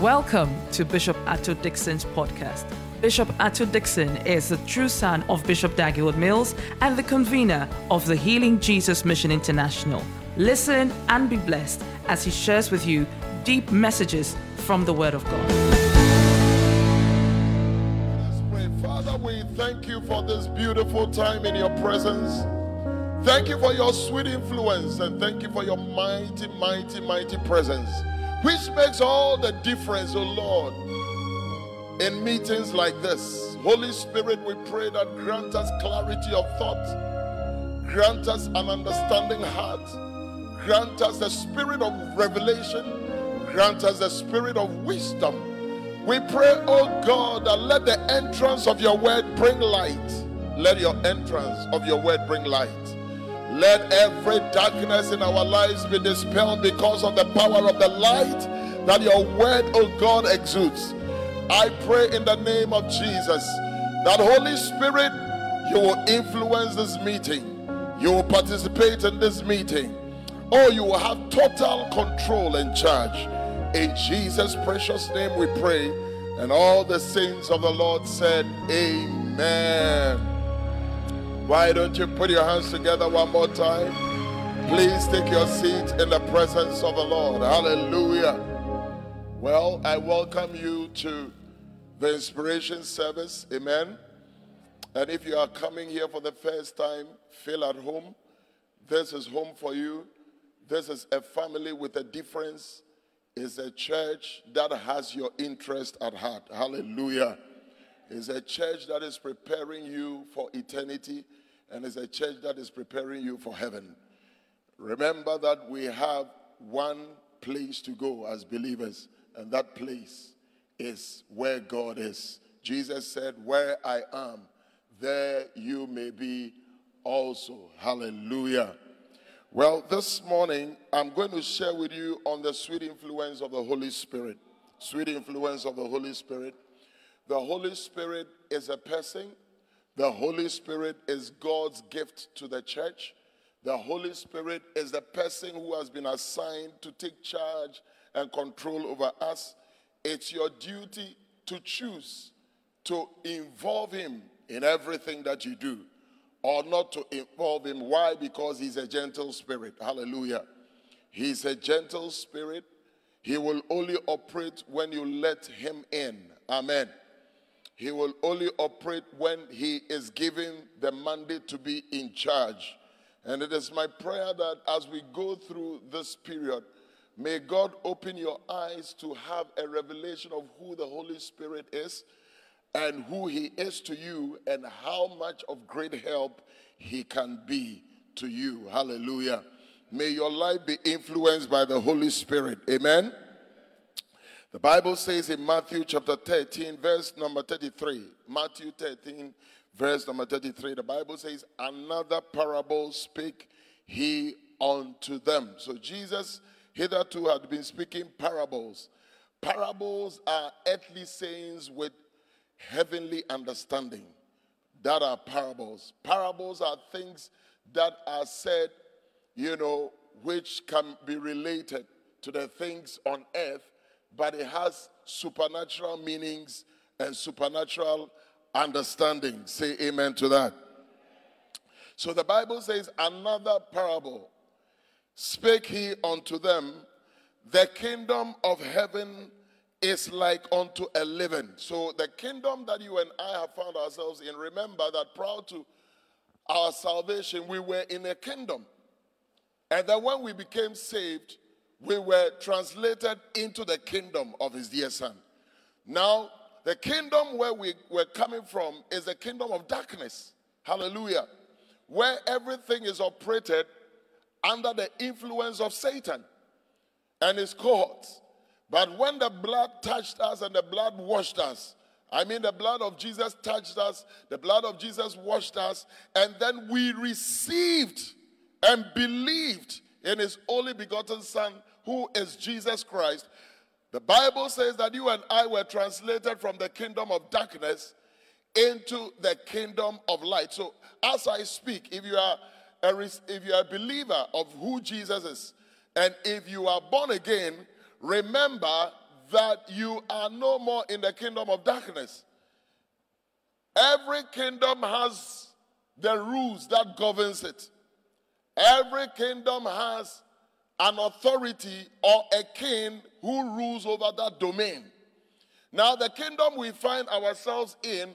Welcome to Bishop Ato Dickson's podcast. Bishop Ato Dickson is the true son of Bishop Dag Heward-Mills and the convener of the Healing Jesus Mission International. Listen and be blessed as he shares with you deep messages from the Word of God. Let's pray. Father, we thank you for this beautiful time in your presence. Thank you for your sweet influence and thank you for your mighty, mighty, mighty presence, which makes all the difference, oh Lord, in meetings like this. Holy Spirit, we pray that grant us clarity of thought, grant us an understanding heart, grant us the spirit of revelation, grant us the spirit of wisdom. We pray, oh God, that let the entrance of your word bring light. Let your entrance of your word bring light. Let every darkness in our lives be dispelled because of the power of the light that your word, oh God, exudes. I pray in the name of Jesus that Holy Spirit, you will influence this meeting. You will participate in this meeting. Oh, you will have total control and charge. In Jesus' precious name we pray. And all the saints of the Lord said, Amen. Why don't you put your hands together one more time? Please take your seat in the presence of the Lord. Hallelujah. Well, I welcome you to the inspiration service. Amen. And if you are coming here for the first time, feel at home. This is home for you. This is a family with a difference. It's a church that has your interest at heart. Hallelujah. It's a church that is preparing you for eternity, and it's a church that is preparing you for heaven. Remember that we have one place to go as believers, and that place is where God is. Jesus said, Where I am, there you may be also. Hallelujah. Well, this morning I'm going to share with you on the sweet influence of the Holy Spirit. Sweet influence of the Holy Spirit. The Holy Spirit is a person. The Holy Spirit is God's gift to the church. The Holy Spirit is the person who has been assigned to take charge and control over us. It's your duty to choose to involve Him in everything that you do or not to involve Him. Why? Because He's a gentle spirit. Hallelujah. He's a gentle spirit. He will only operate when you let Him in. Amen. He will only operate when he is given the mandate to be in charge. And it is my prayer that as we go through this period, may God open your eyes to have a revelation of who the Holy Spirit is and who he is to you and how much of great help he can be to you. Hallelujah. May your life be influenced by the Holy Spirit. Amen. The Bible says in Matthew chapter 13, verse number 33, Matthew 13, verse number 33, the Bible says, Another parable spake he unto them. So Jesus hitherto had been speaking parables. Parables are earthly sayings with heavenly understanding. That are parables. Parables are things that are said, you know, which can be related to the things on earth but it has supernatural meanings and supernatural understanding. Say amen to that. So the Bible says, Another parable spake he unto them, The kingdom of heaven is like unto a leaven. So the kingdom that you and I have found ourselves in, remember that prior to our salvation, we were in a kingdom. And then when we became saved, we were translated into the kingdom of his dear son. Now, the kingdom where we were coming from is a kingdom of darkness. Hallelujah. Where everything is operated under the influence of Satan and his cohorts. But when the blood touched us and the blood washed us, I mean, the blood of Jesus touched us, the blood of Jesus washed us, and then we received and believed in his only begotten Son, who is Jesus Christ, the Bible says that you and I were translated from the kingdom of darkness into the kingdom of light. So, as I speak, if you are a, if you are a believer of who Jesus is, and if you are born again, remember that you are no more in the kingdom of darkness. Every kingdom has the rules that governs it. Every kingdom has an authority or a king who rules over that domain. Now, the kingdom we find ourselves in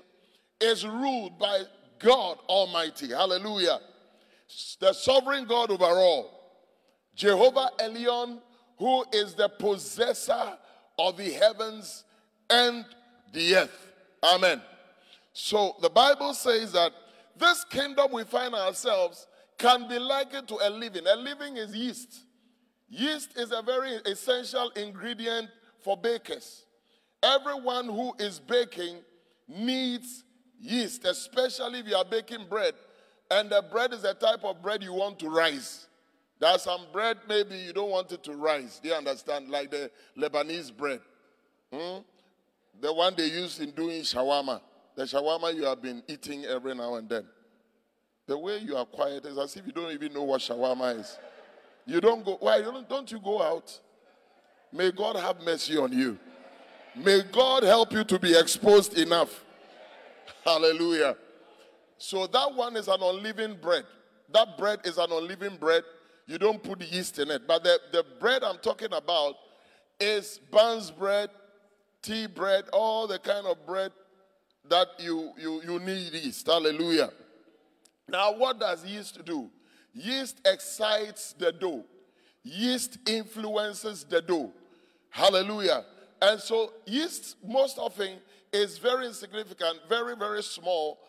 is ruled by God Almighty. Hallelujah. The sovereign God over all. Jehovah Elyon, who is the possessor of the heavens and the earth. Amen. So the Bible says that this kingdom we find ourselves can be likened to a leaven. A leaven is yeast. Yeast is a very essential ingredient for bakers. Everyone who is baking needs yeast, especially if you are baking bread. And the bread is a type of bread you want to rise. There's some bread, maybe you don't want it to rise. Do you understand? Like the Lebanese bread. Hmm? The one they use in doing shawarma. The shawarma you have been eating every now and then. The way you are quiet is as if you don't even know what shawarma is. You don't go, why don't, you go out? May God have mercy on you. May God help you to be exposed enough. Hallelujah. So that one is an unleavened bread. That bread is an unleavened bread. You don't put yeast in it. But the, the bread I'm talking about is buns bread, tea bread, all the kind of bread that you, you, you need yeast. Hallelujah. Now, what does yeast do? Yeast excites the dough. Yeast influences the dough. Hallelujah. And so, yeast most often is very insignificant, very, very small.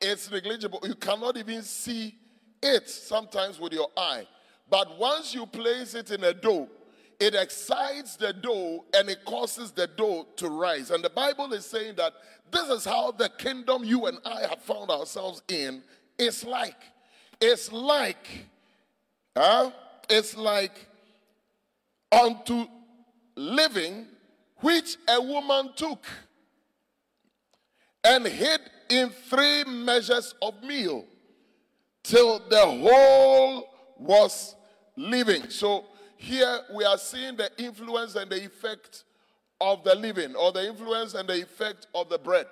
It's negligible. You cannot even see it sometimes with your eye. But once you place it in a dough, it excites the dough and it causes the dough to rise. And the Bible is saying that this is how the kingdom you and I have found ourselves in is like. It's like, huh? It's like unto leaven which a woman took and hid in three measures of meal till the whole was living. So here we are seeing the influence and the effect of the leaven, or the influence and the effect of the bread.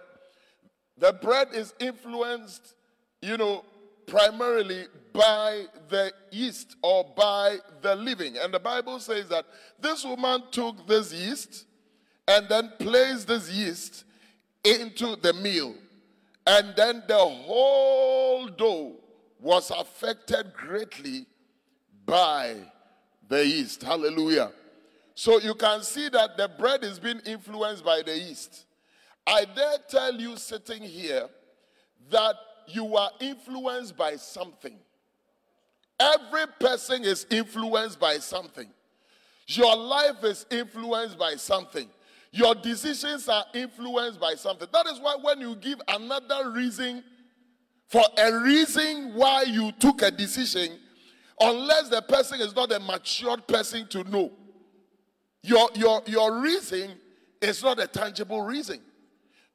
The bread is influenced, you know, primarily by the yeast or by the leaven. And the Bible says that this woman took this yeast and then placed this yeast into the meal. And then the whole dough was affected greatly by the yeast. Hallelujah. So you can see that the bread is being influenced by the yeast. I dare tell you, sitting here, that you are influenced by something. Every person is influenced by something. Your life is influenced by something. Your decisions are influenced by something. That is why when you give another reason for a reason why you took a decision, unless the person is not a matured person to know, your, your, your reason is not a tangible reason.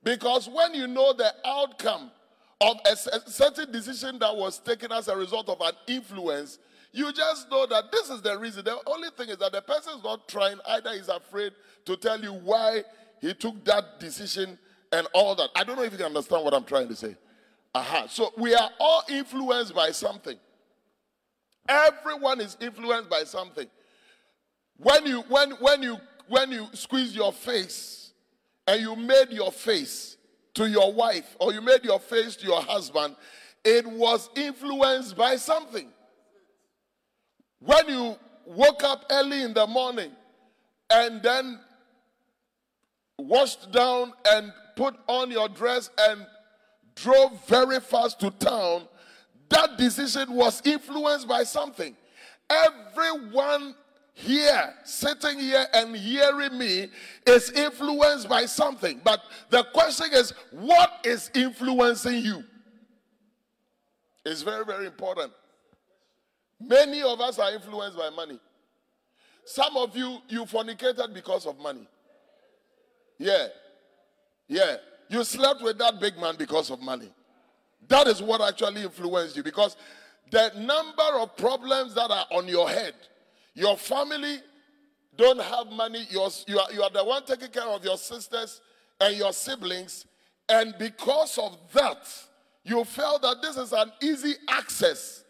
Because when you know the outcome of a certain decision that was taken as a result of an influence, you just know that this is the reason. The only thing is that the person is not trying, either he's afraid to tell you why he took that decision and all that. I don't know if you can understand what I'm trying to say. Aha. So we are all influenced by something. Everyone is influenced by something. When you when when you when you squeeze your face and you made your face to your wife or you made your face to your husband, it was influenced by something. When you woke up early in the morning and then washed down and put on your dress and drove very fast to town, that decision was influenced by something. Everyone here, sitting here and hearing me, is influenced by something. But the question is, what is influencing you? It's very, very important. Many of us are influenced by money. Some of you, you fornicated because of money. Yeah. Yeah. You slept with that big man because of money. That is what actually influenced you because the number of problems that are on your head, your family don't have money, you're, you, are, you are the one taking care of your sisters and your siblings, and because of that, you felt that this is an easy access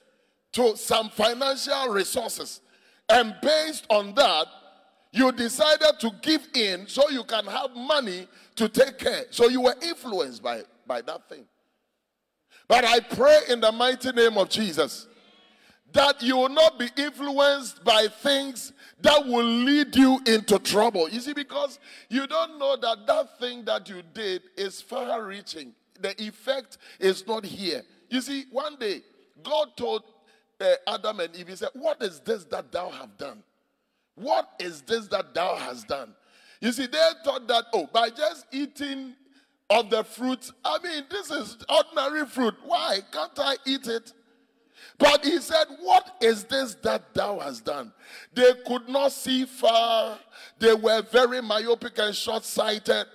to some financial resources. And based on that, you decided to give in so you can have money to take care. So you were influenced by, by that thing. But I pray in the mighty name of Jesus that you will not be influenced by things that will lead you into trouble. You see, because you don't know that that thing that you did is far reaching, the effect is not here. You see, one day, God told uh, Adam and Eve, He said, What is this that thou have done? What is this that thou hast done? You see, they thought that, oh, by just eating of the fruit, I mean, this is ordinary fruit. Why can't I eat it? But he said, What is this that thou hast done? They could not see far, they were very myopic and short sighted.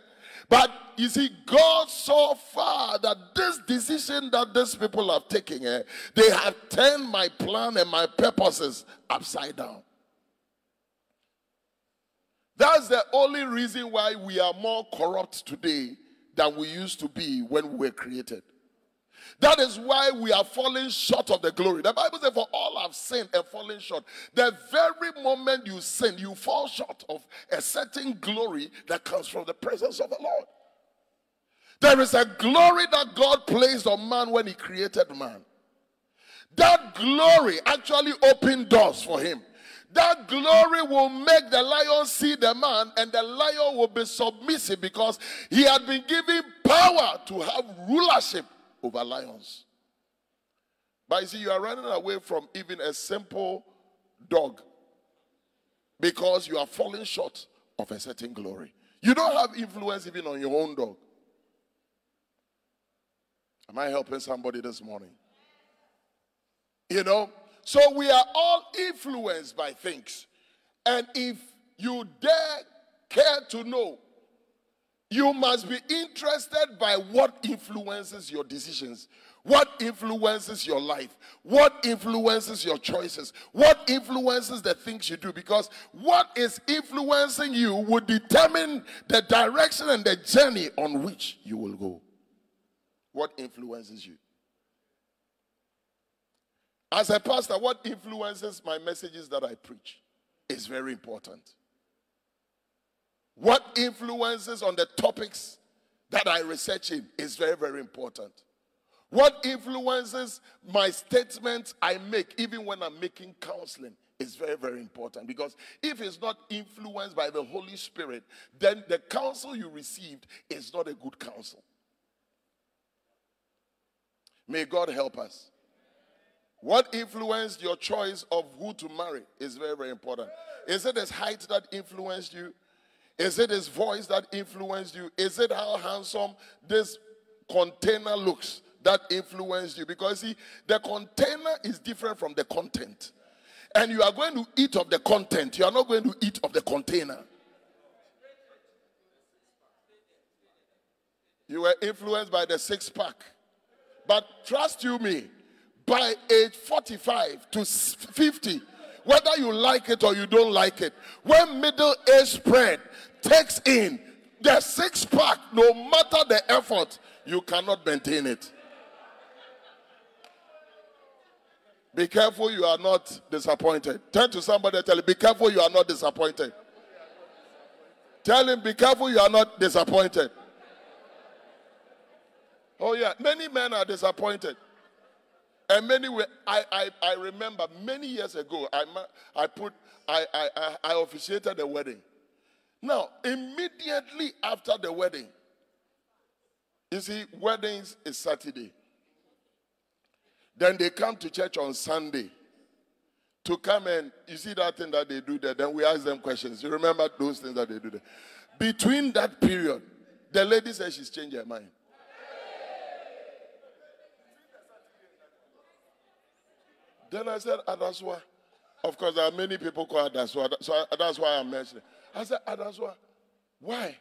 But you see, God saw far that this decision that these people have taken, eh, they have turned my plan and my purposes upside down. That's the only reason why we are more corrupt today than we used to be when we were created. That is why we are falling short of the glory. The Bible says, For all have sinned and fallen short. The very moment you sin, you fall short of a certain glory that comes from the presence of the Lord. There is a glory that God placed on man when he created man. That glory actually opened doors for him. That glory will make the lion see the man, and the lion will be submissive because he had been given power to have rulership over lions. But you see, you are running away from even a simple dog because you are falling short of a certain glory. You don't have influence even on your own dog. Am I helping somebody this morning? You know, so we are all influenced by things. And if you dare care to know you must be interested by what influences your decisions, what influences your life, what influences your choices, what influences the things you do. Because what is influencing you would determine the direction and the journey on which you will go. What influences you? As a pastor, what influences my messages that I preach is very important. What influences on the topics that I research in is very, very important. What influences my statements I make, even when I'm making counseling, is very, very important. Because if it's not influenced by the Holy Spirit, then the counsel you received is not a good counsel. May God help us. What influenced your choice of who to marry is very, very important. Is it his height that influenced you? Is it his voice that influenced you? Is it how handsome this container looks that influenced you? Because see, the container is different from the content. And you are going to eat of the content, you are not going to eat of the container. You were influenced by the six pack. But trust you me, by age 45 to 50, whether you like it or you don't like it. When middle age spread takes in the six pack, no matter the effort, you cannot maintain it. Be careful you are not disappointed. Turn to somebody and tell him, Be careful you are not disappointed. Tell him, Be careful you are not disappointed. Oh, yeah. Many men are disappointed. And many were, I, I, I remember many years ago, I, I put, I, I, I officiated a wedding. Now, immediately after the wedding, you see, weddings is Saturday. Then they come to church on Sunday to come and you see that thing that they do there. Then we ask them questions. You remember those things that they do there. Between that period, the lady says she's changed her mind. Then I said, Adaswa. Of course, there are many people called Adaswa. So that's why I'm mentioning. I said, Adaswa. Why?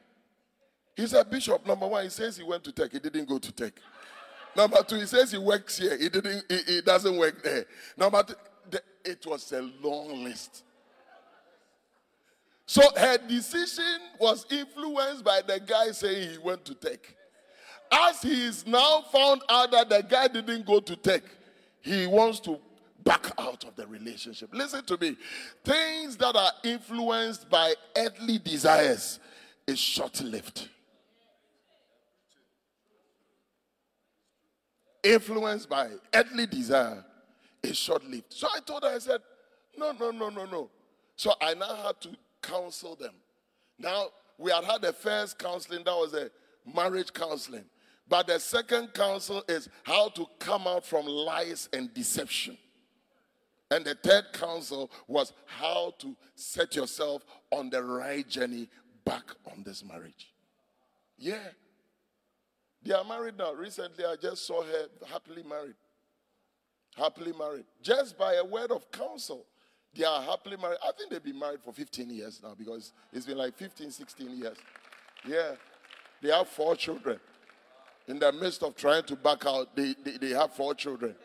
He said, Bishop, number one, he says he went to tech. He didn't go to tech. Number two, he says he works here. He didn't. He, he doesn't work there. Number two, the, it was a long list. So her decision was influenced by the guy saying he went to take. As he is now found out that the guy didn't go to take, he wants to back out of the relationship. Listen to me. Things that are influenced by earthly desires is short lived. Influenced by earthly desire is short lived. So I told her, I said, no, no, no, no, no. So I now had to counsel them. Now, we had had the first counseling, that was a marriage counseling. But the second counsel is how to come out from lies and deception. And the third counsel was how to set yourself on the right journey back on this marriage. Yeah. They are married now. Recently, I just saw her happily married. Happily married. Just by a word of counsel. They are happily married. I think they've been married for 15 years now because it's been like 15, 16 years. Yeah. They have four children. In the midst of trying to back out, they, they, they have four children.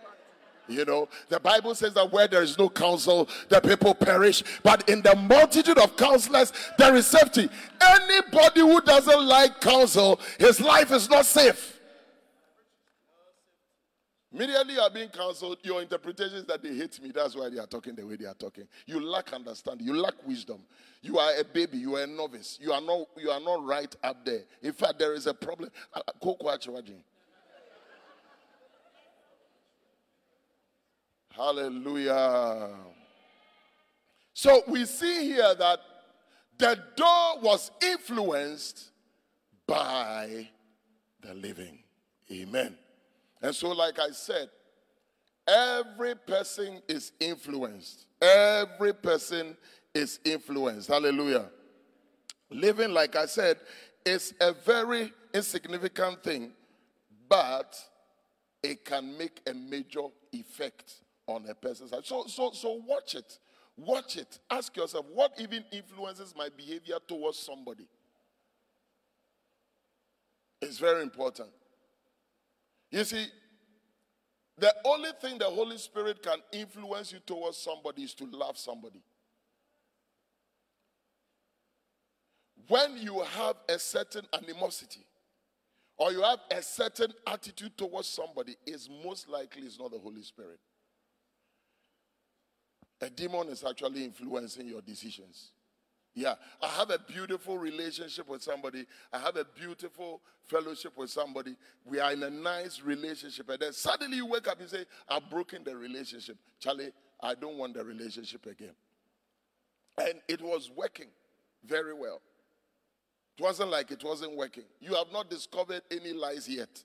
You know, the Bible says that where there is no counsel, the people perish. But in the multitude of counselors, there is safety. Anybody who doesn't like counsel, his life is not safe. Immediately you are being counseled, your interpretation is that they hate me. That's why they are talking the way they are talking. You lack understanding. You lack wisdom. You are a baby. You are a novice. You are not, you are not right up there. In fact, there is a problem. Ah, ah, Hallelujah. So we see here that the door was influenced by the leaven. Amen. And so, like I said, every person is influenced. Every person is influenced. Hallelujah. Leaven, like I said, is a very insignificant thing, but it can make a major effect on a person's life. So, so, so watch it. Watch it. Ask yourself, what even influences my behavior towards somebody? It's very important. You see, the only thing the Holy Spirit can influence you towards somebody is to love somebody. When you have a certain animosity or you have a certain attitude towards somebody, is most likely it's not the Holy Spirit. A demon is actually influencing your decisions. Yeah, I have a beautiful relationship with somebody. I have a beautiful fellowship with somebody. We are in a nice relationship. And then suddenly you wake up and say, I've broken the relationship. Charlie, I don't want the relationship again. And it was working very well. It wasn't like it wasn't working. You have not discovered any lies yet.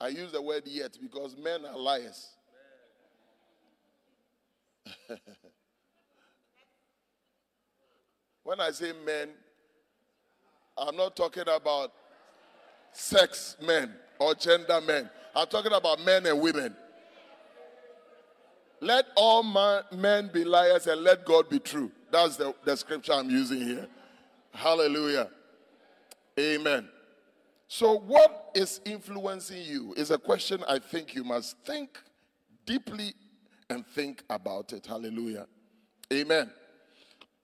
I use the word yet because men are liars. When I say men, I'm not talking about sex men or gender men. I'm talking about men and women. Let all man, men be liars and let God be true. That's the, the scripture I'm using here. Hallelujah. Amen. So, what is influencing you is a question I think you must think deeply and think about it. Hallelujah. Amen.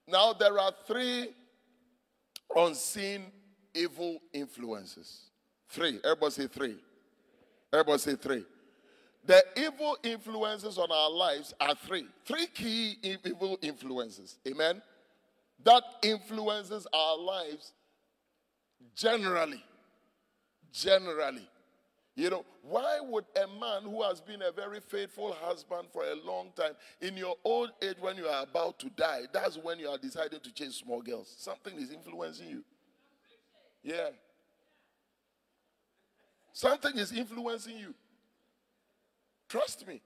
Now, there are three unseen evil influences. Three. Everybody say three. Everybody say three. The evil influences on our lives are three. Three key evil influences. Amen. That influences our lives generally. Generally. You know, why would a man who has been a very faithful husband for a long time, in your old age when you are about to die, that's when you are deciding to chase small girls? Something is influencing you. Yeah. Something is influencing you. Trust me.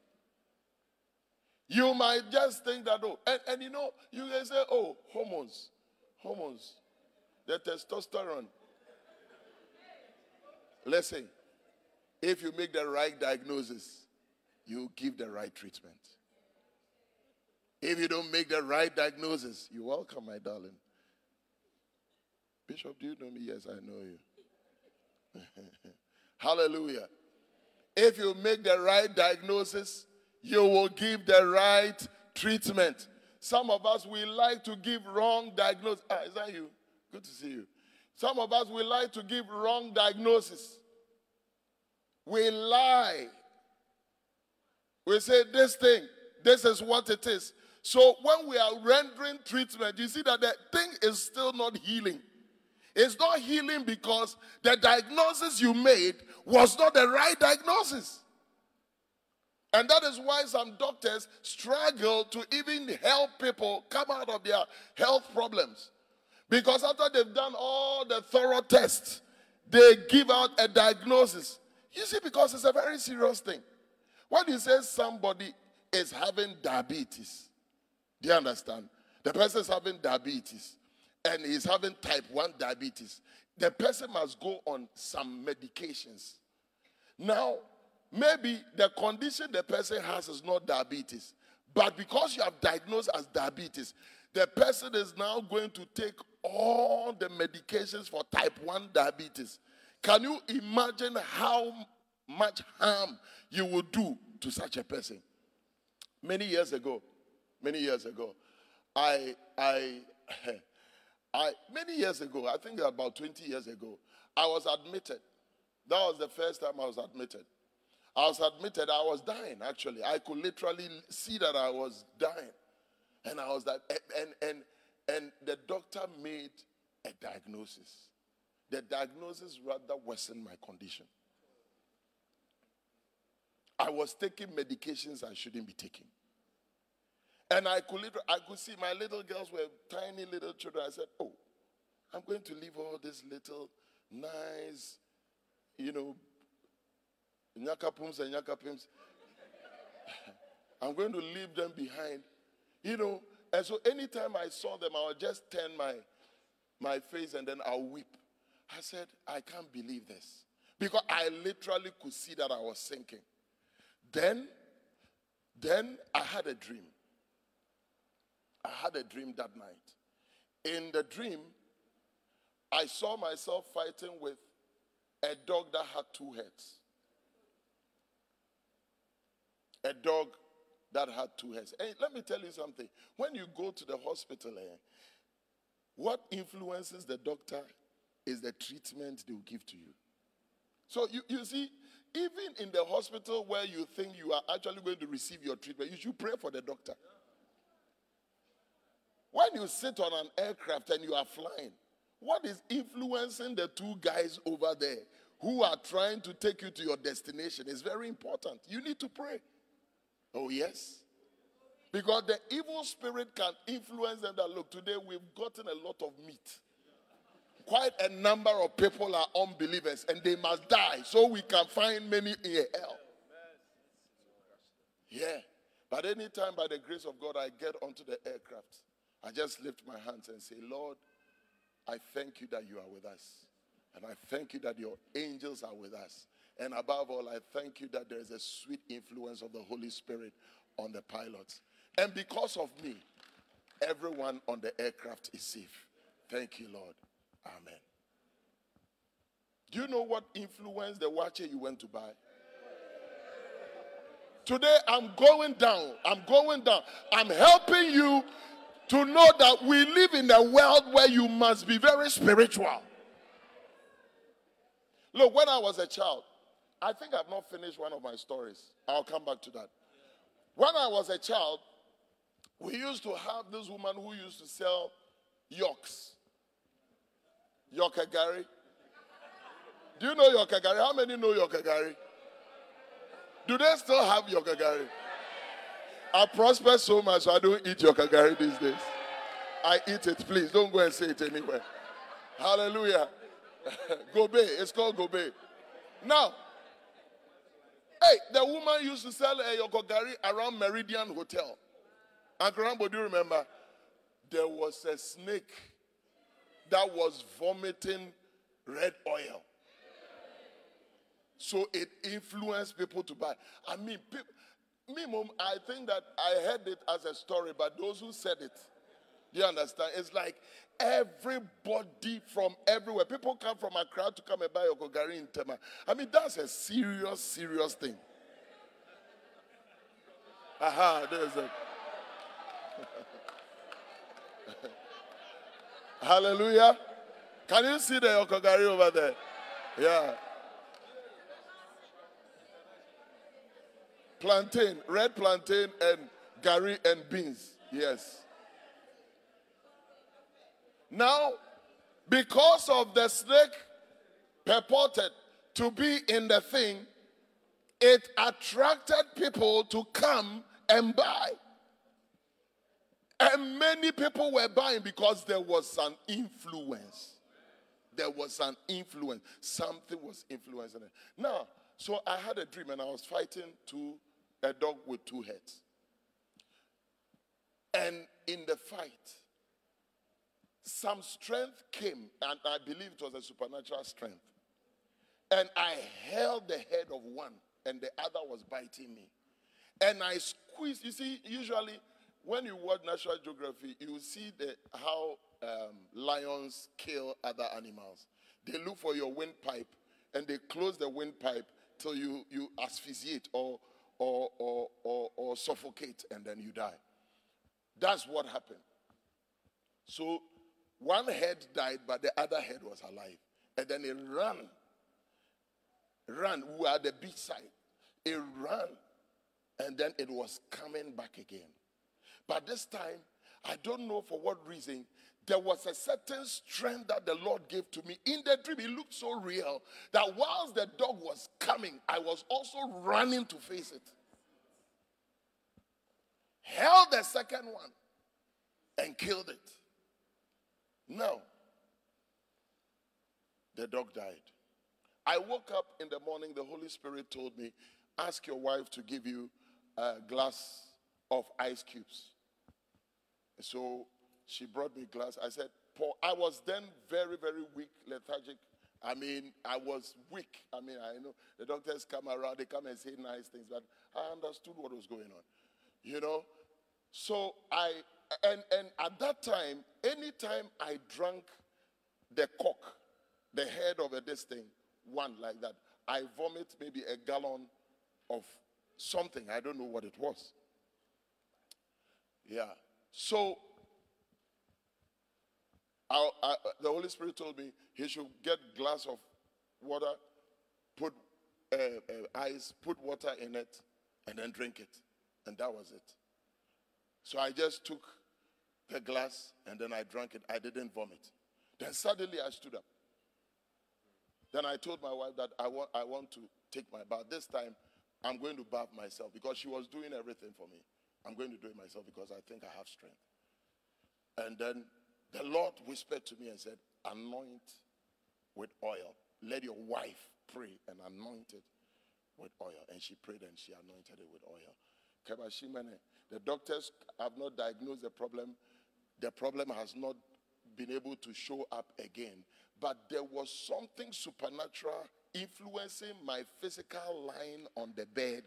You might just think that, oh, and, and you know, you can say, oh, hormones, hormones, the testosterone. Listen, if you make the right diagnosis, you give the right treatment. If you don't make the right diagnosis, you're welcome, my darling. Bishop, do you know me? Yes, I know you. Hallelujah. If you make the right diagnosis, you will give the right treatment. some of us, we like to give wrong diagnosis. Ah, is that you? Good to see you. Some of us, we like to give wrong diagnosis. We lie. We say this thing, this is what it is. So when we are rendering treatment, you see that the thing is still not healing. It's not healing because the diagnosis you made was not the right diagnosis. And that is why some doctors struggle to even help people come out of their health problems. Because after they've done all the thorough tests, they give out a diagnosis. You see, because it's a very serious thing. When you say somebody is having diabetes, do you understand? The person is having diabetes and he's having type 1 diabetes. The person must go on some medications. Now, maybe the condition the person has is not diabetes, but because you have diagnosed as diabetes, the person is now going to take all the medications for type 1 diabetes. Can you imagine how much harm you would do to such a person? Many years ago, many years ago, I, I, I, many years ago, I think about 20 years ago, I was admitted. That was the first time I was admitted. I was admitted, I was dying actually. I could literally see that I was dying. And I was like, and, and, and the doctor made a diagnosis. The diagnosis rather worsened my condition. I was taking medications I shouldn't be taking. And I could, I could see my little girls were tiny little children. I said, Oh, I'm going to leave all these little nice, you know, nyakapums and nyakapims. I'm going to leave them behind. You know, and so anytime I saw them, I would just turn my, my face and then I'll weep. I said, I can't believe this. Because I literally could see that I was sinking. Then, then I had a dream. I had a dream that night. In the dream, I saw myself fighting with a dog that had two heads. A dog that had two heads. Hey, let me tell you something. When you go to the hospital, eh, what influences the doctor is the treatment they will give to you. So you, you see, even in the hospital where you think you are actually going to receive your treatment, you should pray for the doctor. When you sit on an aircraft and you are flying, what is influencing the two guys over there who are trying to take you to your destination is very important. You need to pray. Oh, yes. Because the evil spirit can influence them that look, today we've gotten a lot of meat. Quite a number of people are unbelievers and they must die so we can find many in hell. Yeah. But anytime by the grace of God I get onto the aircraft, I just lift my hands and say, Lord, I thank you that you are with us. And I thank you that your angels are with us. And above all, I thank you that there is a sweet influence of the Holy Spirit on the pilots. And because of me, everyone on the aircraft is safe. Thank you, Lord. Amen. Do you know what influenced the watch you went to buy? Today I'm going down. I'm going down. I'm helping you to know that we live in a world where you must be very spiritual. Look, when I was a child, I think I've not finished one of my stories. I'll come back to that. When I was a child, we used to have this woman who used to sell yolks. Yokagari. Do you know Yokagari? How many know Yokagari? Do they still have Yokagari? I prosper so much, so I don't eat Yokagari these days. I eat it, please. Don't go and say it anywhere. Hallelujah. gobe. It's called gobe. Now, Hey, the woman used to sell eh, a yokogari around Meridian Hotel. And Rambo, do you remember? There was a snake that was vomiting red oil. So it influenced people to buy. I mean, me, mom, I think that I heard it as a story, but those who said it, do you understand? It's like everybody from everywhere. People come from a crowd to come and buy Okogari in Tema. I mean, that's a serious, serious thing. Aha, there's a. Hallelujah. Can you see the okogari over there? Yeah. Plantain, red plantain, and gari and beans. Yes. Now, because of the snake purported to be in the thing, it attracted people to come and buy. And many people were buying because there was an influence. There was an influence. Something was influencing it. Now, so I had a dream and I was fighting to a dog with two heads. And in the fight, some strength came, and I believe it was a supernatural strength. And I held the head of one, and the other was biting me. And I squeezed. You see, usually when you watch National Geography, you see the, how um, lions kill other animals. They look for your windpipe and they close the windpipe till you, you asphyxiate or, or, or, or, or suffocate and then you die. That's what happened. So one head died, but the other head was alive. And then it ran. Ran. We were at the beach side. It ran. And then it was coming back again. But this time, I don't know for what reason, there was a certain strength that the Lord gave to me. In the dream, it looked so real that whilst the dog was coming, I was also running to face it. Held the second one and killed it. No. The dog died. I woke up in the morning, the Holy Spirit told me, Ask your wife to give you a glass of ice cubes. So she brought me glass. I said, Paul, I was then very, very weak, lethargic. I mean, I was weak. I mean, I know the doctors come around, they come and say nice things, but I understood what was going on. You know? So I, and, and at that time, anytime I drank the cock, the head of a, this thing, one like that, I vomit maybe a gallon of something. I don't know what it was. Yeah. So, I, I, the Holy Spirit told me he should get glass of water, put uh, uh, ice, put water in it, and then drink it. And that was it. So I just took the glass and then I drank it. I didn't vomit. Then suddenly I stood up. Then I told my wife that I want, I want to take my bath. This time I'm going to bath myself because she was doing everything for me. I'm going to do it myself because I think I have strength. And then the Lord whispered to me and said, Anoint with oil. Let your wife pray and anoint it with oil. And she prayed and she anointed it with oil. The doctors have not diagnosed the problem. The problem has not been able to show up again. But there was something supernatural influencing my physical lying on the bed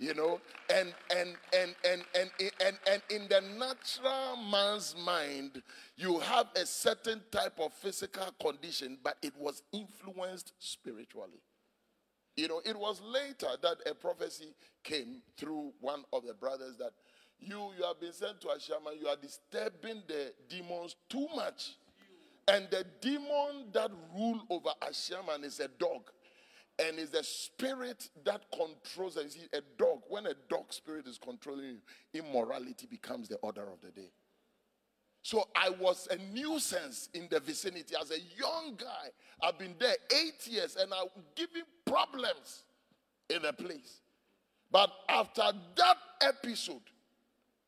you know and and and and and and, and in the natural man's mind you have a certain type of physical condition but it was influenced spiritually. You know it was later that a prophecy came through one of the brothers that you you have been sent to Ashaiman you are disturbing the demons too much. And the demon that rule over Ashaiman is a dog and it's the spirit that controls You see, a dog, when a dog spirit is controlling you, immorality becomes the order of the day. So I was a nuisance in the vicinity as a young guy. I've been there eight years and I'm giving problems in a place. But after that episode,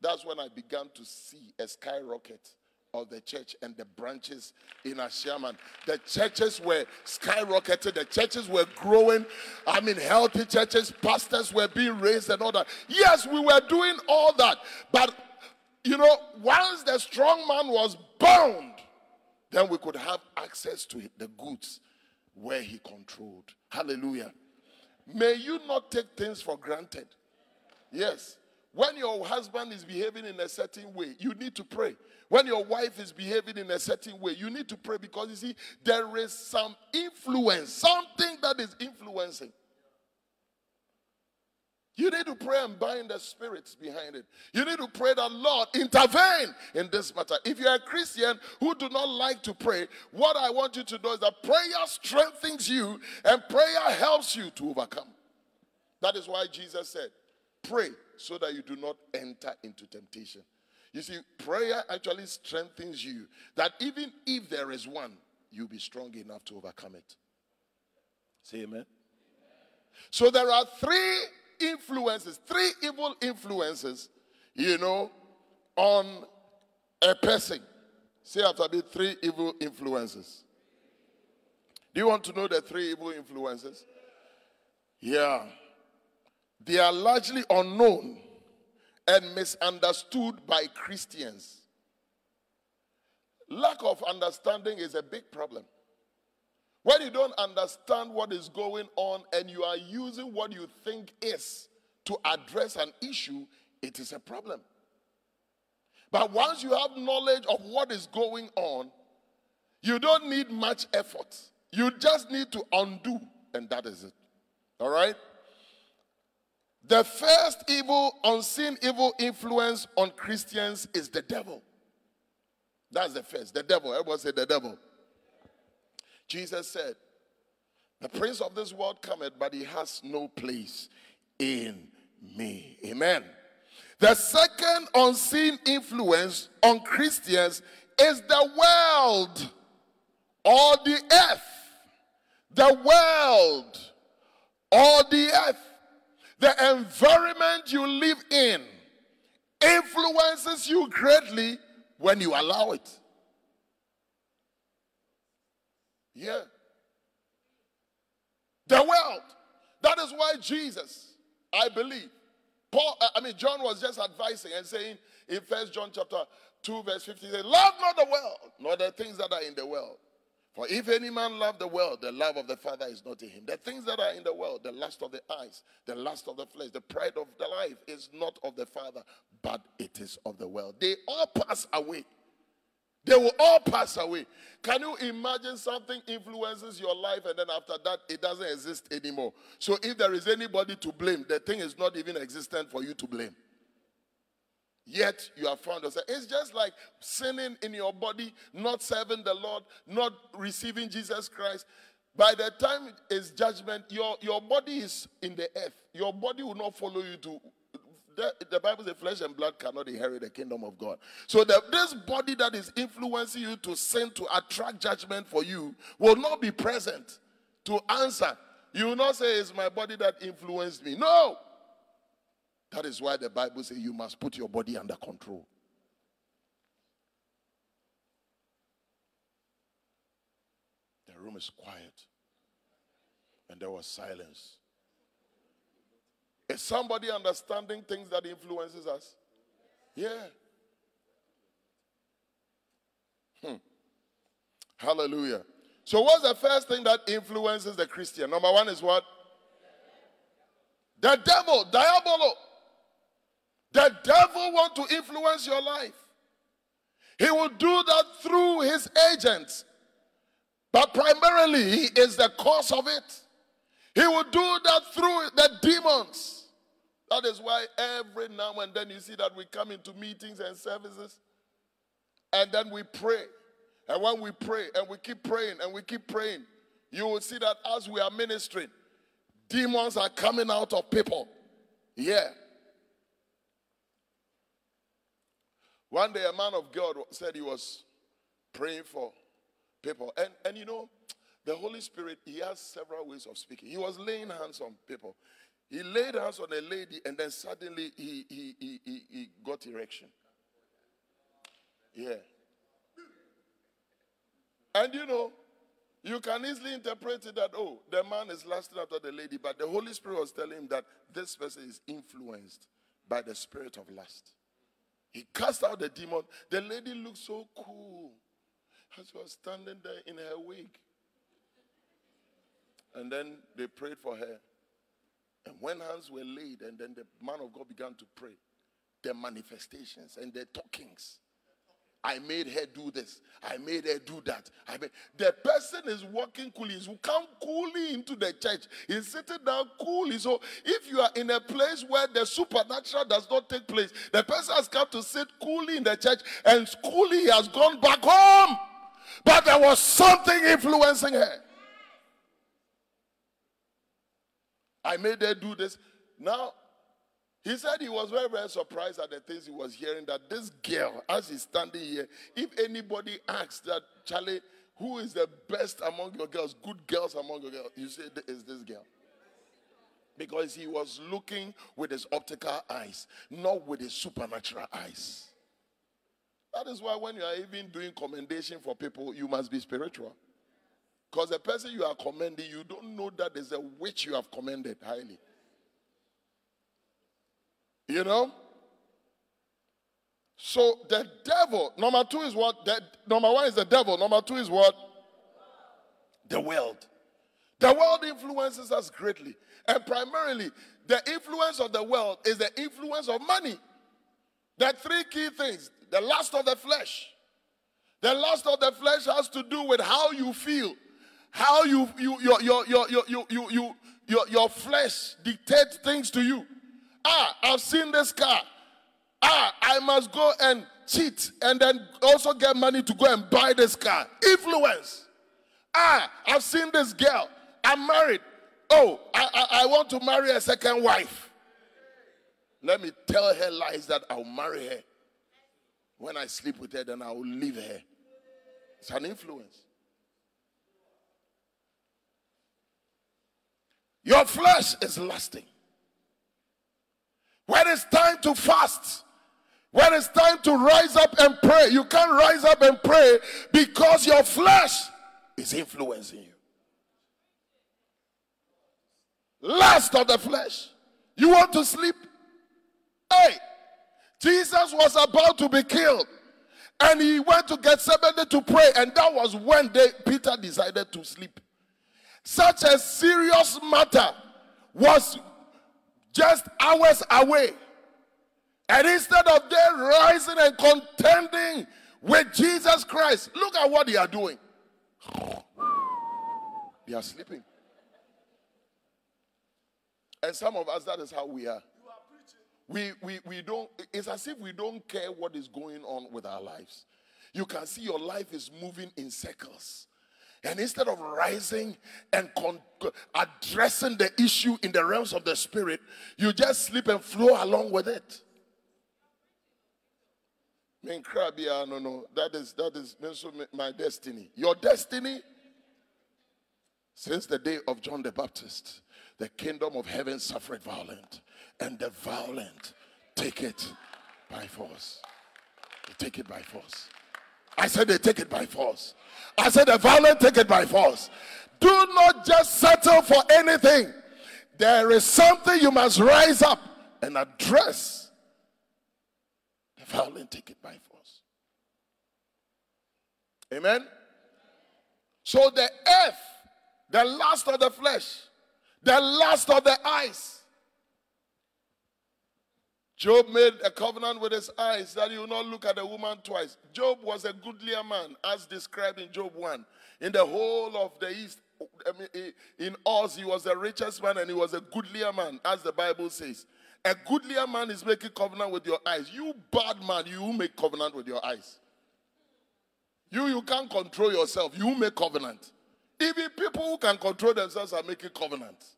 that's when I began to see a skyrocket of the church and the branches in Ashaiman. The churches were skyrocketed, the churches were growing. I mean, healthy churches, pastors were being raised and all that. Yes, we were doing all that. But, you know, once the strong man was bound, then we could have access to the goods where he controlled. Hallelujah. May you not take things for granted. Yes. When your husband is behaving in a certain way, you need to pray. When your wife is behaving in a certain way, you need to pray because you see, there is some influence, something that is influencing. You need to pray and bind the spirits behind it. You need to pray that Lord intervene in this matter. If you're a Christian who do not like to pray, what I want you to know is that prayer strengthens you and prayer helps you to overcome. That is why Jesus said, pray so that you do not enter into temptation. You see, prayer actually strengthens you that even if there is one, you'll be strong enough to overcome it. Say amen. So there are three influences, three evil influences, you know, on a person. Say after me, three evil influences. Do you want to know the three evil influences? Yeah. They are largely unknown and misunderstood by Christians. Lack of understanding is a big problem. When you don't understand what is going on and you are using what you think is to address an issue, it is a problem. But once you have knowledge of what is going on, you don't need much effort. You just need to undo, and that is it. All right? The first evil, unseen evil influence on Christians is the devil. That's the first. The devil. Everyone say the devil. Jesus said, The prince of this world cometh, but he has no place in me. Amen. The second unseen influence on Christians is the world or the earth. The world or the earth. The environment you live in influences you greatly when you allow it. Yeah. The world. That is why Jesus, I believe, Paul, I mean, John was just advising and saying in First John chapter 2, verse 50, he Love not the world, nor the things that are in the world. For if any man love the world, the love of the Father is not in him. The things that are in the world, the lust of the eyes, the lust of the flesh, the pride of the life is not of the Father, but it is of the world. They all pass away. They will all pass away. Can you imagine something influences your life and then after that it doesn't exist anymore? So if there is anybody to blame, the thing is not even existent for you to blame. Yet you have found yourself. It's just like sinning in your body, not serving the Lord, not receiving Jesus Christ. By the time it's judgment, your, your body is in the earth. Your body will not follow you to the, the, Bible says flesh and blood cannot inherit the kingdom of God. So the, this body that is influencing you to sin, to attract judgment for you, will not be present to answer. You will not say, It's my body that influenced me. No. That is why the Bible says you must put your body under control. The room is quiet. And there was silence. Is somebody understanding things that influences us? Yeah. Hmm. Hallelujah. So, what's the first thing that influences the Christian? Number one is what? The devil, diabolo. The devil want to influence your life. He will do that through his agents. But primarily, he is the cause of it. He will do that through the demons. That is why every now and then you see that we come into meetings and services and then we pray. And when we pray and we keep praying and we keep praying, you will see that as we are ministering, demons are coming out of people. Yeah. One day a man of God said he was praying for people. And, and you know, the Holy Spirit, he has several ways of speaking. He was laying hands on people. He laid hands on a lady and then suddenly he, he, he, he, he got erection. Yeah. And you know, you can easily interpret it that, oh, the man is lusting after the lady, but the Holy Spirit was telling him that this person is influenced by the spirit of lust. He cast out the demon. The lady looked so cool as she was standing there in her wig. And then they prayed for her. And when hands were laid, and then the man of God began to pray, the manifestations and the talkings I made her do this. I made her do that. I made the person is walking coolly. He come coolly into the church. He's sitting down coolly. So if you are in a place where the supernatural does not take place, the person has come to sit coolly in the church and coolly he has gone back home. But there was something influencing her. I made her do this. Now he said he was very, very surprised at the things he was hearing. That this girl, as he's standing here, if anybody asks that, Charlie, who is the best among your girls, good girls among your girls, you say is this girl. Because he was looking with his optical eyes, not with his supernatural eyes. That is why when you are even doing commendation for people, you must be spiritual. Because the person you are commending, you don't know that there's a witch you have commended highly. You know? So the devil, number two is what? The, number one is the devil. Number two is what? The world. The world influences us greatly. And primarily, the influence of the world is the influence of money. Are three key things the lust of the flesh. The lust of the flesh has to do with how you feel, how you, you your, your, your, your, your, your, your, your flesh dictates things to you. Ah, I've seen this car. Ah, I must go and cheat and then also get money to go and buy this car. Influence. Ah, I've seen this girl. I'm married. Oh, I, I, I want to marry a second wife. Let me tell her lies that I'll marry her. When I sleep with her, then I will leave her. It's an influence. Your flesh is lasting. When it's time to fast, when it's time to rise up and pray, you can't rise up and pray because your flesh is influencing you. Last of the flesh. You want to sleep? Hey, Jesus was about to be killed. And he went to get Gethsemane to pray. And that was when they, Peter decided to sleep. Such a serious matter was just hours away. And instead of them rising and contending with Jesus Christ, look at what they are doing. They are sleeping. And some of us, that is how we are. We, we, we don't, it's as if we don't care what is going on with our lives. You can see your life is moving in circles. And instead of rising and con- addressing the issue in the realms of the spirit, you just sleep and flow along with it. no, no, that is that is my destiny. Your destiny, since the day of John the Baptist, the kingdom of heaven suffered violent, and the violent take it by force. They take it by force. I said they take it by force. I said the violent take it by force. Do not just settle for anything. There is something you must rise up and address. The violent take it by force. Amen. So the earth, the lust of the flesh, the lust of the eyes, Job made a covenant with his eyes that he will not look at a woman twice. Job was a goodlier man, as described in Job 1. In the whole of the East, in Uz, he was the richest man and he was a goodlier man, as the Bible says. A goodlier man is making covenant with your eyes. You bad man, you make covenant with your eyes. You, you can't control yourself. You make covenant. Even people who can control themselves are making covenants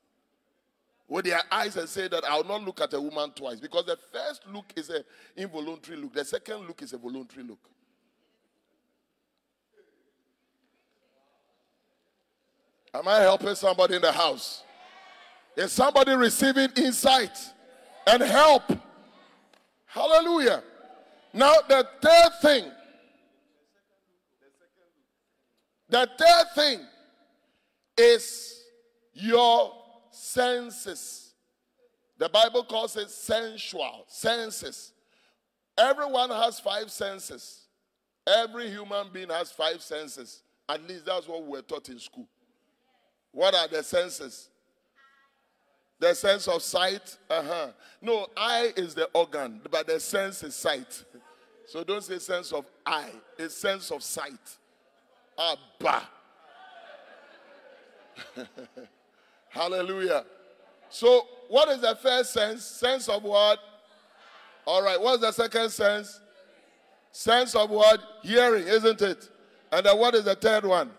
with their eyes and say that I'll not look at a woman twice. Because the first look is an involuntary look, the second look is a voluntary look. Am I helping somebody in the house? Is somebody receiving insight and help? Hallelujah. Now, the third thing, the third thing is your senses. The Bible calls it sensual, senses. Everyone has five senses. Every human being has five senses. At least that's what we were taught in school. What are the senses? The sense of sight. Uh huh. No, eye is the organ, but the sense is sight. So don't say sense of eye, it's sense of sight. Abba. Hallelujah. So, what is the first sense? Sense of what? All right. What's the second sense? Sense of what? Hearing, isn't it? And then what is the third one?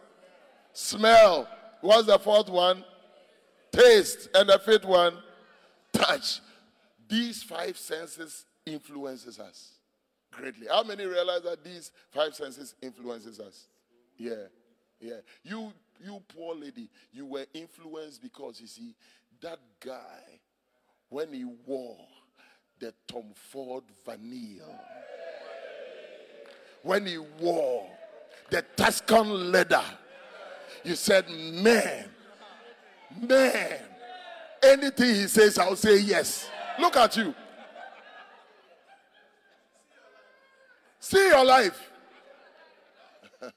Smell. What's the fourth one? Taste. And the fifth one? Touch. These five senses influences us greatly. How many realize that these five senses influences us? Yeah. Yeah. You you poor lady, you were influenced because you see that guy when he wore the Tom Ford Vanille, when he wore the Tuscan leather, you said, Man, man, anything he says, I'll say yes. Look at you. See your life.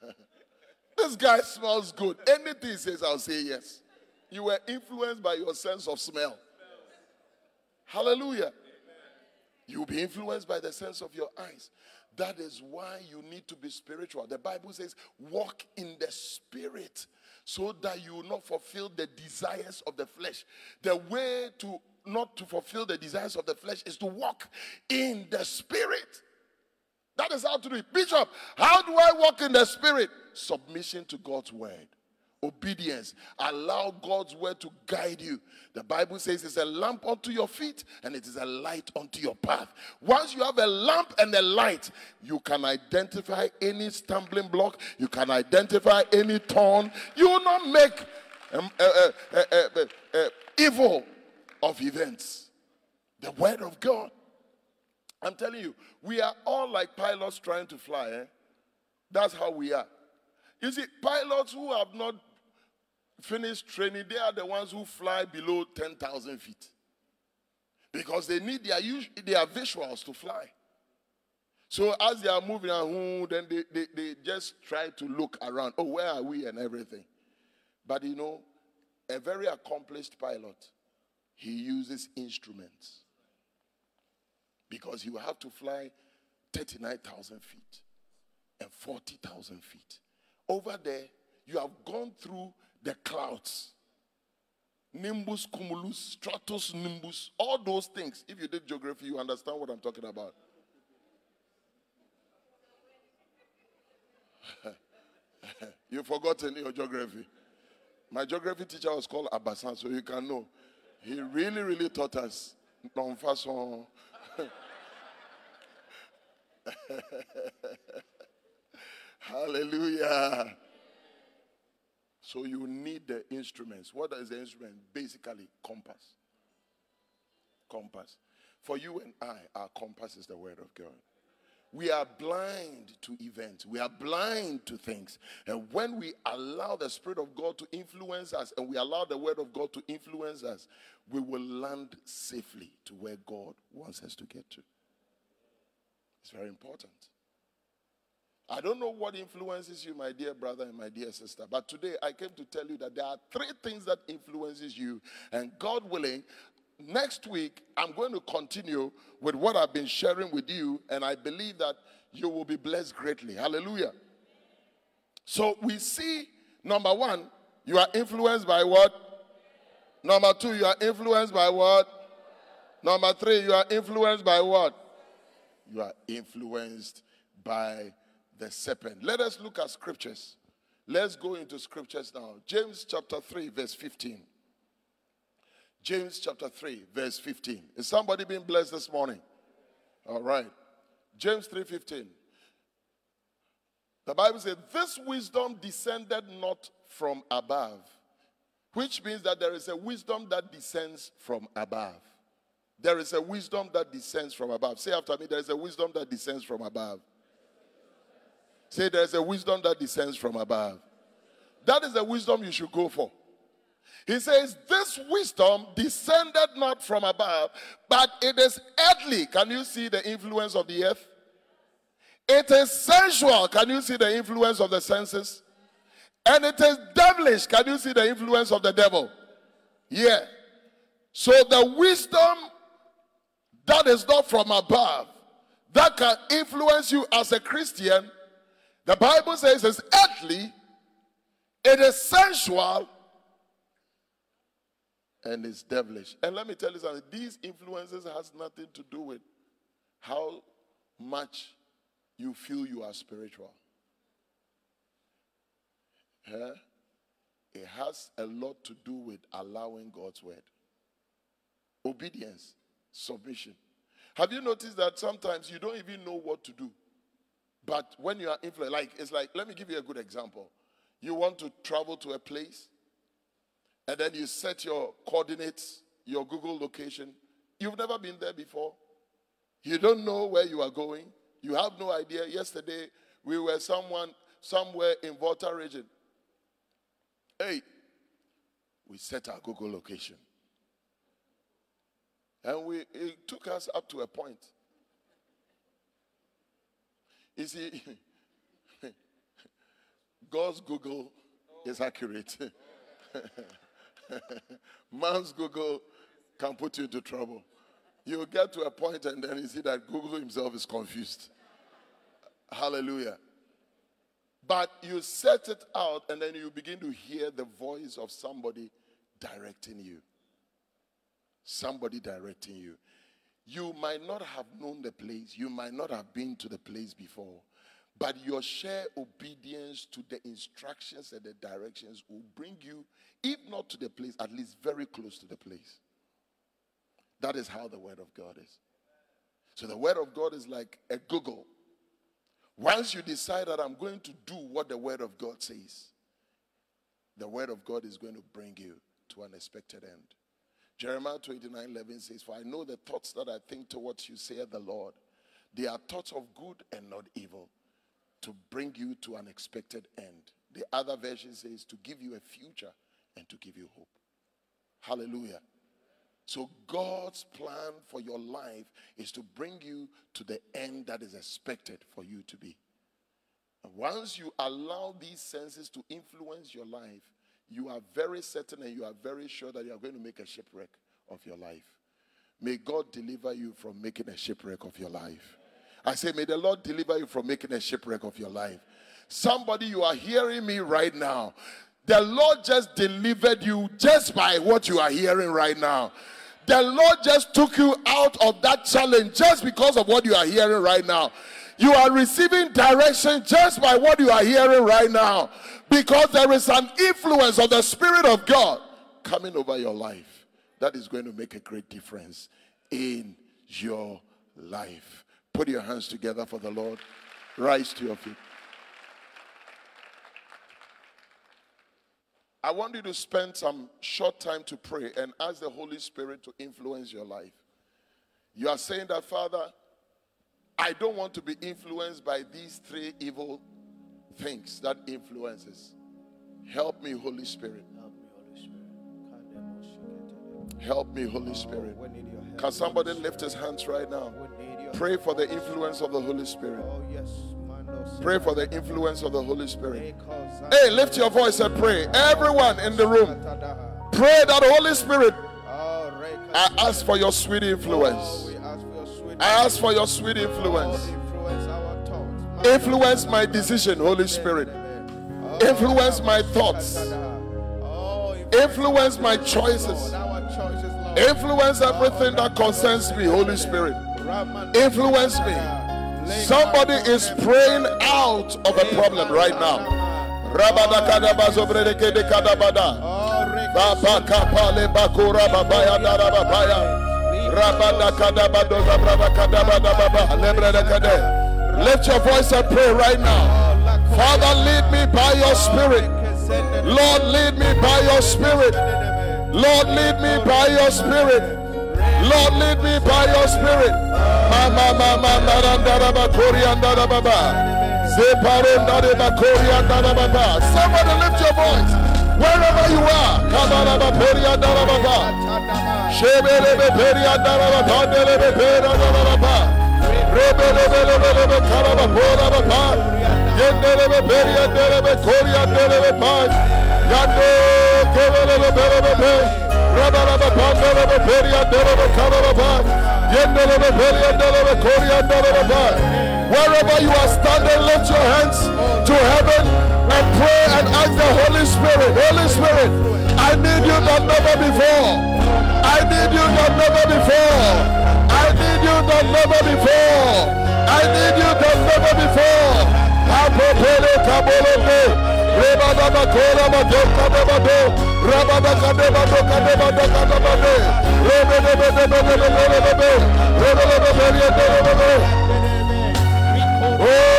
this guy smells good. Anything he says, I'll say yes. You were influenced by your sense of smell. Hallelujah. You'll be influenced by the sense of your eyes. That is why you need to be spiritual. The Bible says, walk in the spirit so that you will not fulfill the desires of the flesh. The way to not to fulfill the desires of the flesh is to walk in the spirit. That is how to do it. Bishop, how do I walk in the spirit? Submission to God's word obedience. Allow God's word to guide you. The Bible says it's a lamp unto your feet and it is a light unto your path. Once you have a lamp and a light, you can identify any stumbling block, you can identify any thorn. You will not make um, uh, uh, uh, evil of events. The word of God. I'm telling you, we are all like pilots trying to fly. Eh? That's how we are. You see, pilots who have not finished training, they are the ones who fly below 10,000 feet. Because they need their, their visuals to fly. So as they are moving around, then they, they, they just try to look around. Oh, where are we and everything. But you know, a very accomplished pilot, he uses instruments. Because he will have to fly 39,000 feet and 40,000 feet. Over there, you have gone through the clouds. Nimbus, cumulus, stratus, nimbus, all those things. If you did geography, you understand what I'm talking about. You've forgotten your geography. My geography teacher was called Abasan, so you can know. He really, really taught us. façon. Hallelujah. So you need the instruments. What is the instrument? Basically, compass. Compass. For you and I, our compass is the word of God. We are blind to events. We are blind to things. And when we allow the Spirit of God to influence us and we allow the Word of God to influence us, we will land safely to where God wants us to get to. It's very important. I don't know what influences you, my dear brother and my dear sister, but today I came to tell you that there are three things that influences you, and God willing, next week I'm going to continue with what I've been sharing with you, and I believe that you will be blessed greatly. Hallelujah. So we see number one, you are influenced by what? Number two, you are influenced by what? Number three, you are influenced by what? You are influenced by the serpent. Let us look at scriptures. Let's go into scriptures now. James chapter 3, verse 15. James chapter 3, verse 15. Is somebody being blessed this morning? All right. James 3:15. The Bible says, This wisdom descended not from above, which means that there is a wisdom that descends from above. There is a wisdom that descends from above. Say after me, there is a wisdom that descends from above. Say there's a wisdom that descends from above. That is the wisdom you should go for. He says, This wisdom descended not from above, but it is earthly. Can you see the influence of the earth? It is sensual. Can you see the influence of the senses? And it is devilish. Can you see the influence of the devil? Yeah. So the wisdom that is not from above that can influence you as a Christian, the Bible says it's earthly, it is sensual, and it's devilish. And let me tell you something, these influences has nothing to do with how much you feel you are spiritual. Yeah? It has a lot to do with allowing God's word. Obedience, submission. Have you noticed that sometimes you don't even know what to do? But when you are influenced, like it's like, let me give you a good example. You want to travel to a place, and then you set your coordinates, your Google location. You've never been there before. You don't know where you are going. You have no idea. Yesterday, we were someone somewhere in Volta region. Hey, we set our Google location. And we it took us up to a point. You see, God's Google is accurate. Man's Google can put you into trouble. You get to a point and then you see that Google himself is confused. Hallelujah. But you set it out and then you begin to hear the voice of somebody directing you. Somebody directing you. You might not have known the place, you might not have been to the place before, but your sheer obedience to the instructions and the directions will bring you, if not to the place, at least very close to the place. That is how the Word of God is. So the Word of God is like a Google once you decide that I'm going to do what the Word of God says, the Word of God is going to bring you to an expected end. Jeremiah 29 11 says, For I know the thoughts that I think towards you, saith the Lord. They are thoughts of good and not evil, to bring you to an expected end. The other version says, To give you a future and to give you hope. Hallelujah. So, God's plan for your life is to bring you to the end that is expected for you to be. And once you allow these senses to influence your life, you are very certain and you are very sure that you are going to make a shipwreck of your life. May God deliver you from making a shipwreck of your life. I say, may the Lord deliver you from making a shipwreck of your life. Somebody, you are hearing me right now. The Lord just delivered you just by what you are hearing right now. The Lord just took you out of that challenge just because of what you are hearing right now. You are receiving direction just by what you are hearing right now because there is an influence of the Spirit of God coming over your life that is going to make a great difference in your life. Put your hands together for the Lord. Rise to your feet. I want you to spend some short time to pray and ask the Holy Spirit to influence your life. You are saying that, Father, I don't want to be influenced by these three evil things that influences. Help me, Holy Spirit. Help me, Holy Spirit. Can somebody lift his hands right now? Pray for the influence of the Holy Spirit. Pray for the influence of the Holy Spirit. Hey, lift your voice and pray. Everyone in the room, pray that Holy Spirit. I ask for your sweet influence. I ask for your sweet influence. Influence my decision, Holy Spirit. Influence my thoughts. Influence my choices. Influence everything that concerns me, Holy Spirit. Influence me. Somebody is praying out of a problem right now. Lift your voice and pray right now. Father, lead me by your spirit. Lord, lead me by your spirit. Lord, lead me by your spirit. Lord, lead me by your spirit. Somebody lift your voice. Wherever you are. Wherever you are standing, lift your hands to heaven and pray and ask the Holy Spirit, Holy Spirit, I need you like never before. I need you like never before. I need you like never before. I need you like never before. Apopele kabolobe. Reba baba kola bado kadabado. Raba baba kadabado kadabado kadabado. Rebe rebe rebe rebe rebe rebe. Rebe rebe rebe rebe rebe. Oh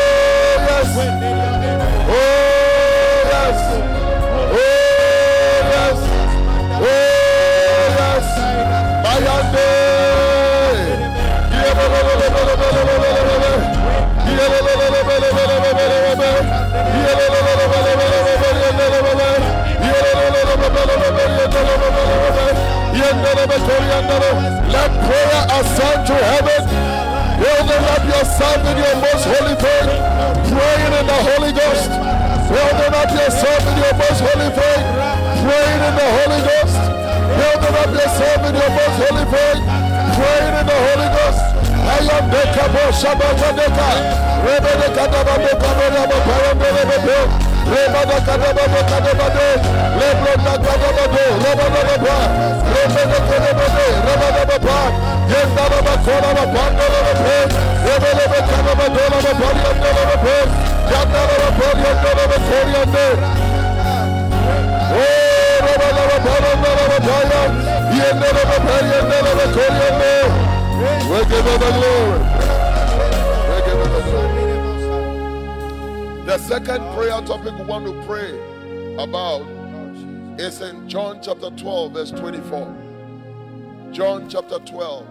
Let prayer ascend to heaven. Building up yourself in your most holy faith. Praying in the Holy Ghost. Building up yourself in your most holy faith. Praying in the Holy Ghost. Building up yourself in your most holy faith. Praying in the Holy Ghost. I am the Kabo Shabbatadeka. Rebecca Dababeka Rama Parambe The glory. The second prayer topic we want to pray about is in John chapter 12, verse 24. John chapter 12,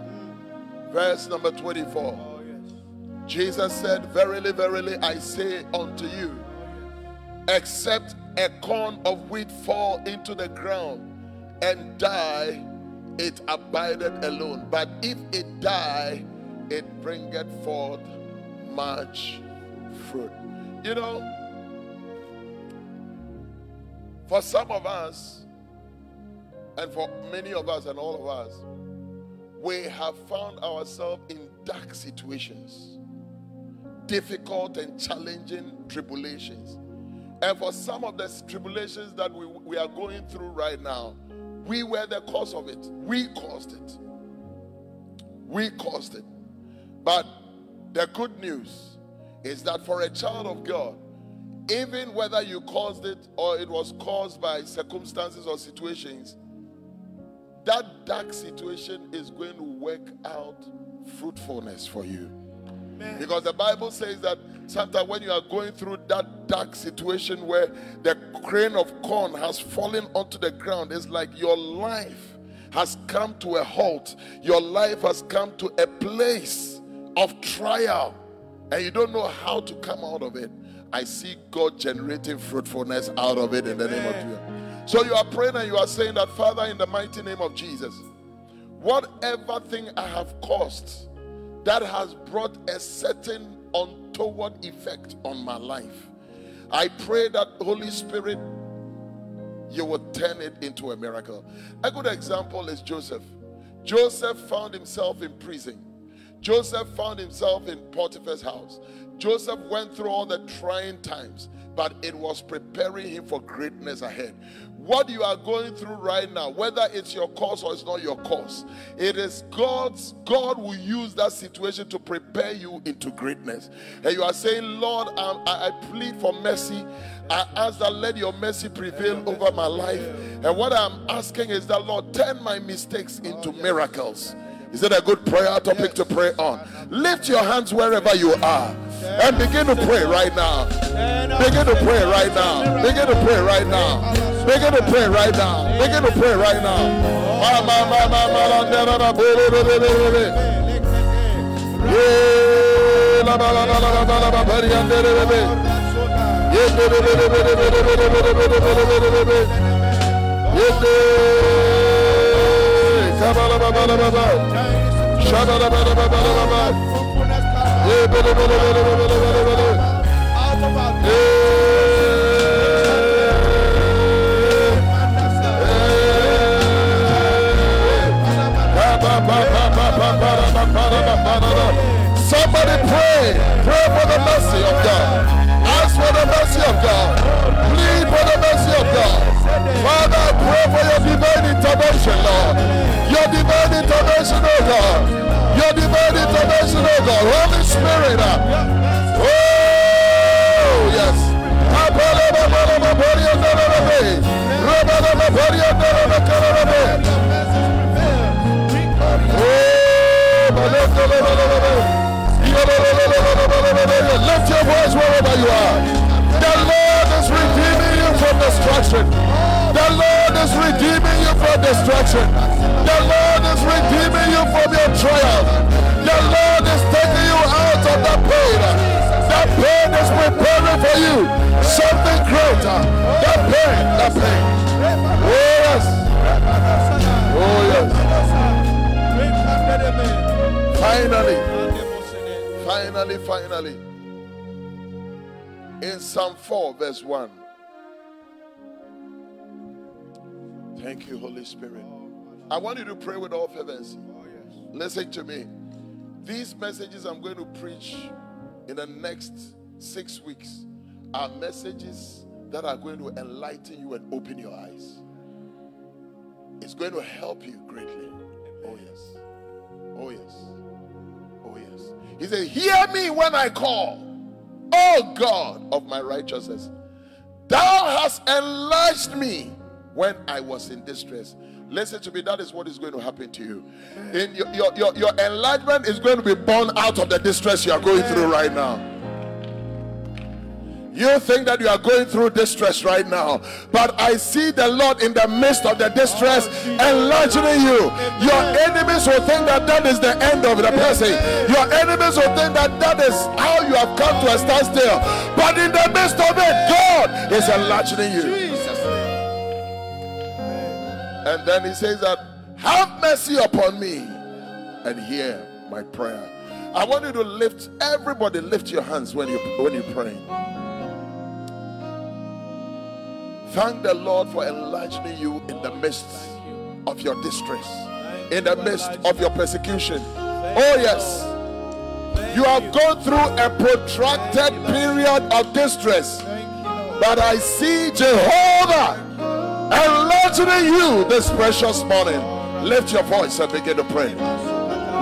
verse number 24. Jesus said, Verily, verily, I say unto you, except a corn of wheat fall into the ground and die, it abideth alone. But if it die, it bringeth forth much fruit. You know, for some of us, and for many of us, and all of us, we have found ourselves in dark situations, difficult and challenging tribulations. And for some of the tribulations that we, we are going through right now, we were the cause of it. We caused it. We caused it. But the good news is that for a child of God, even whether you caused it or it was caused by circumstances or situations, that dark situation is going to work out fruitfulness for you. Because the Bible says that sometimes when you are going through that dark situation where the grain of corn has fallen onto the ground, it's like your life has come to a halt. Your life has come to a place of trial, and you don't know how to come out of it. I see God generating fruitfulness out of it in the name of Jesus. So you are praying and you are saying that, Father, in the mighty name of Jesus, whatever thing I have caused that has brought a certain untoward effect on my life, I pray that, Holy Spirit, you will turn it into a miracle. A good example is Joseph. Joseph found himself in prison. Joseph found himself in Potiphar's house. Joseph went through all the trying times, but it was preparing him for greatness ahead. What you are going through right now, whether it's your cause or it's not your cause, it is God's, God will use that situation to prepare you into greatness. And you are saying, Lord, I, I plead for mercy. I ask that let your mercy prevail over my life. And what I'm asking is that, Lord, turn my mistakes into miracles. Is it a good prayer topic to pray on? Lift your hands wherever you are and begin to pray right now. Begin to pray right now. Begin to pray right now. Begin to pray right now. Begin to pray right now. Yeah. Somebody pray. Pray for the mercy of God. Ask for the mercy of God. Plead for the mercy of God. Father, pray for your divine intervention, Lord. Your divine intervention, O God. Your divine intervention, O God. Holy Spirit. Uh, oh, yes. Lift your voice wherever you are. The Lord is redeeming you from destruction. The Lord is redeeming you from destruction. The Lord is redeeming you from your trial. The Lord is taking you out of that pain. That pain is preparing for you something greater. That pain, that pain. Oh yes. Oh yes. Finally. Finally, finally. In Psalm 4, verse 1. Thank you, Holy Spirit. I want you to pray with all fervency. Oh, Listen to me. These messages I'm going to preach in the next six weeks are messages that are going to enlighten you and open your eyes. It's going to help you greatly. Oh, yes. Oh, yes. Oh, yes. He said, Hear me when I call, O God of my righteousness. Thou hast enlarged me when I was in distress. Listen to me, that is what is going to happen to you. In your, your, your, your enlargement is going to be born out of the distress you are going through right now. You think that you are going through distress right now, but I see the Lord in the midst of the distress enlarging you. Your enemies will think that that is the end of the person. Your enemies will think that that is how you have come to a standstill. But in the midst of it, God is enlarging you. And then he says that, Have mercy upon me and hear my prayer. I want you to lift, everybody lift your hands when you when you pray. Thank the Lord for enlarging you in the midst of your distress, in the midst of your persecution. Oh, yes. You have gone through a protracted period of distress, but I see Jehovah enlarging you this precious morning. Lift your voice and begin to pray.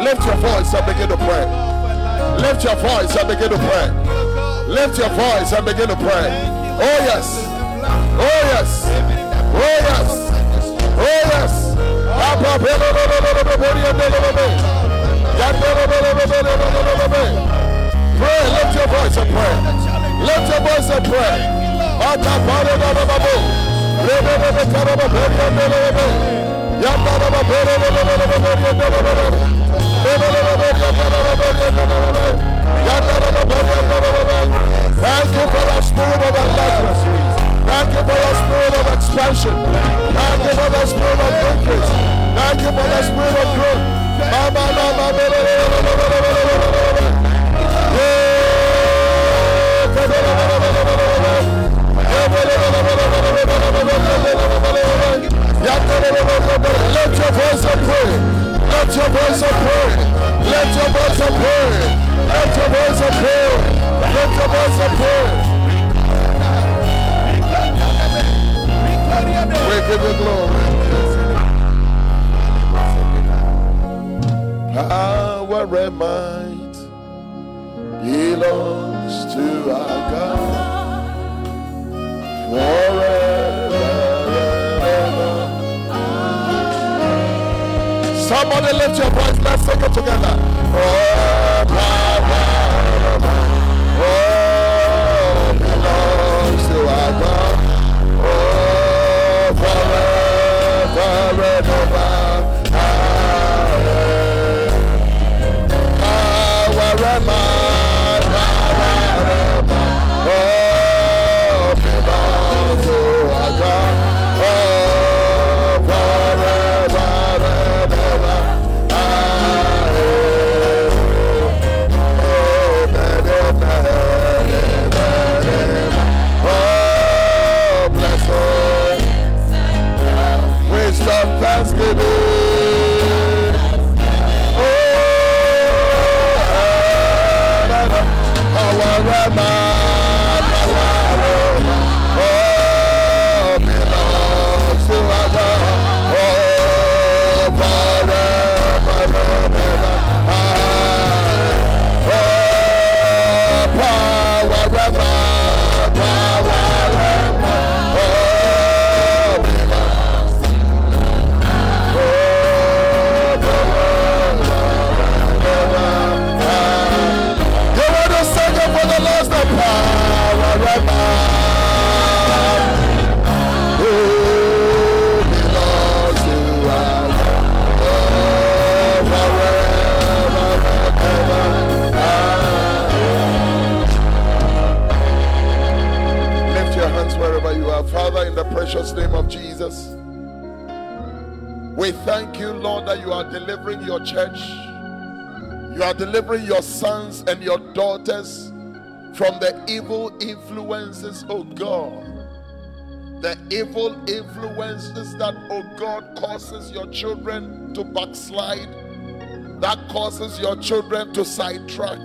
Lift your voice and begin to pray. Lift your voice and begin to pray. Lift your voice and begin to pray. Oh, yes. Oh yes. Oh yes. Oh yes. Pray, lift your voice and pray. Lift your voice and pray. Thank you for the spirit of enlightenment. Thank you for the spirit of expansion. Thank you for the spirit of increase. Thank you for the spirit of growth. Let your voice and. Let your voice and. Let your voice and. Let your voice and. Let your voice and. We give you glory. Lift your voice. Let's sing it together. Oh, precious name of Jesus. We thank you, Lord, that you are delivering your church. You are delivering your sons and your daughters from the evil influences, oh God. The evil influences that, oh God, causes your children to backslide, that causes your children to sidetrack,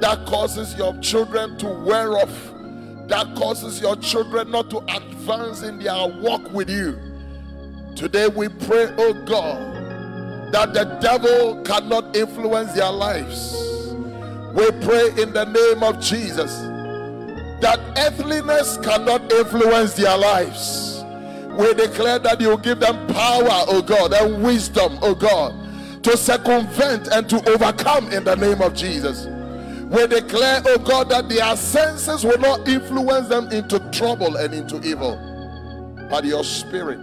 that causes your children to wear off, that causes your children not to advance in their walk with you. Today we pray, oh God, that the devil cannot influence their lives. We pray in the name of Jesus that earthliness cannot influence their lives. We declare that you give them power, oh God, and wisdom, oh God, to circumvent and to overcome in the name of Jesus. We declare, oh God, that their senses will not influence them into trouble and into evil, but your spirit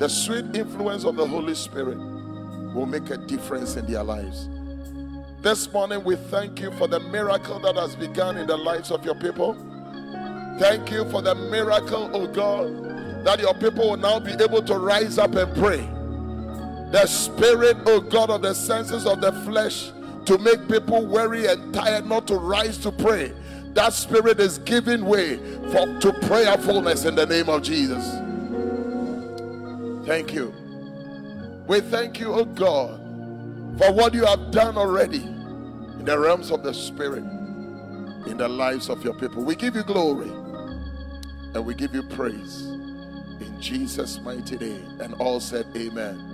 the sweet influence of the Holy Spirit will make a difference in their lives. This morning, we thank you for the miracle that has begun in the lives of your people. Thank you for the miracle, oh God, that your people will now be able to rise up and pray. The spirit, oh God, of the senses of the flesh to make people weary and tired not to rise to pray. That spirit is giving way for to prayerfulness in the name of Jesus. Thank you. We thank you, oh God, for what you have done already in the realms of the Spirit, in the lives of your people. We give you glory and we give you praise in Jesus' mighty name. And all said, Amen.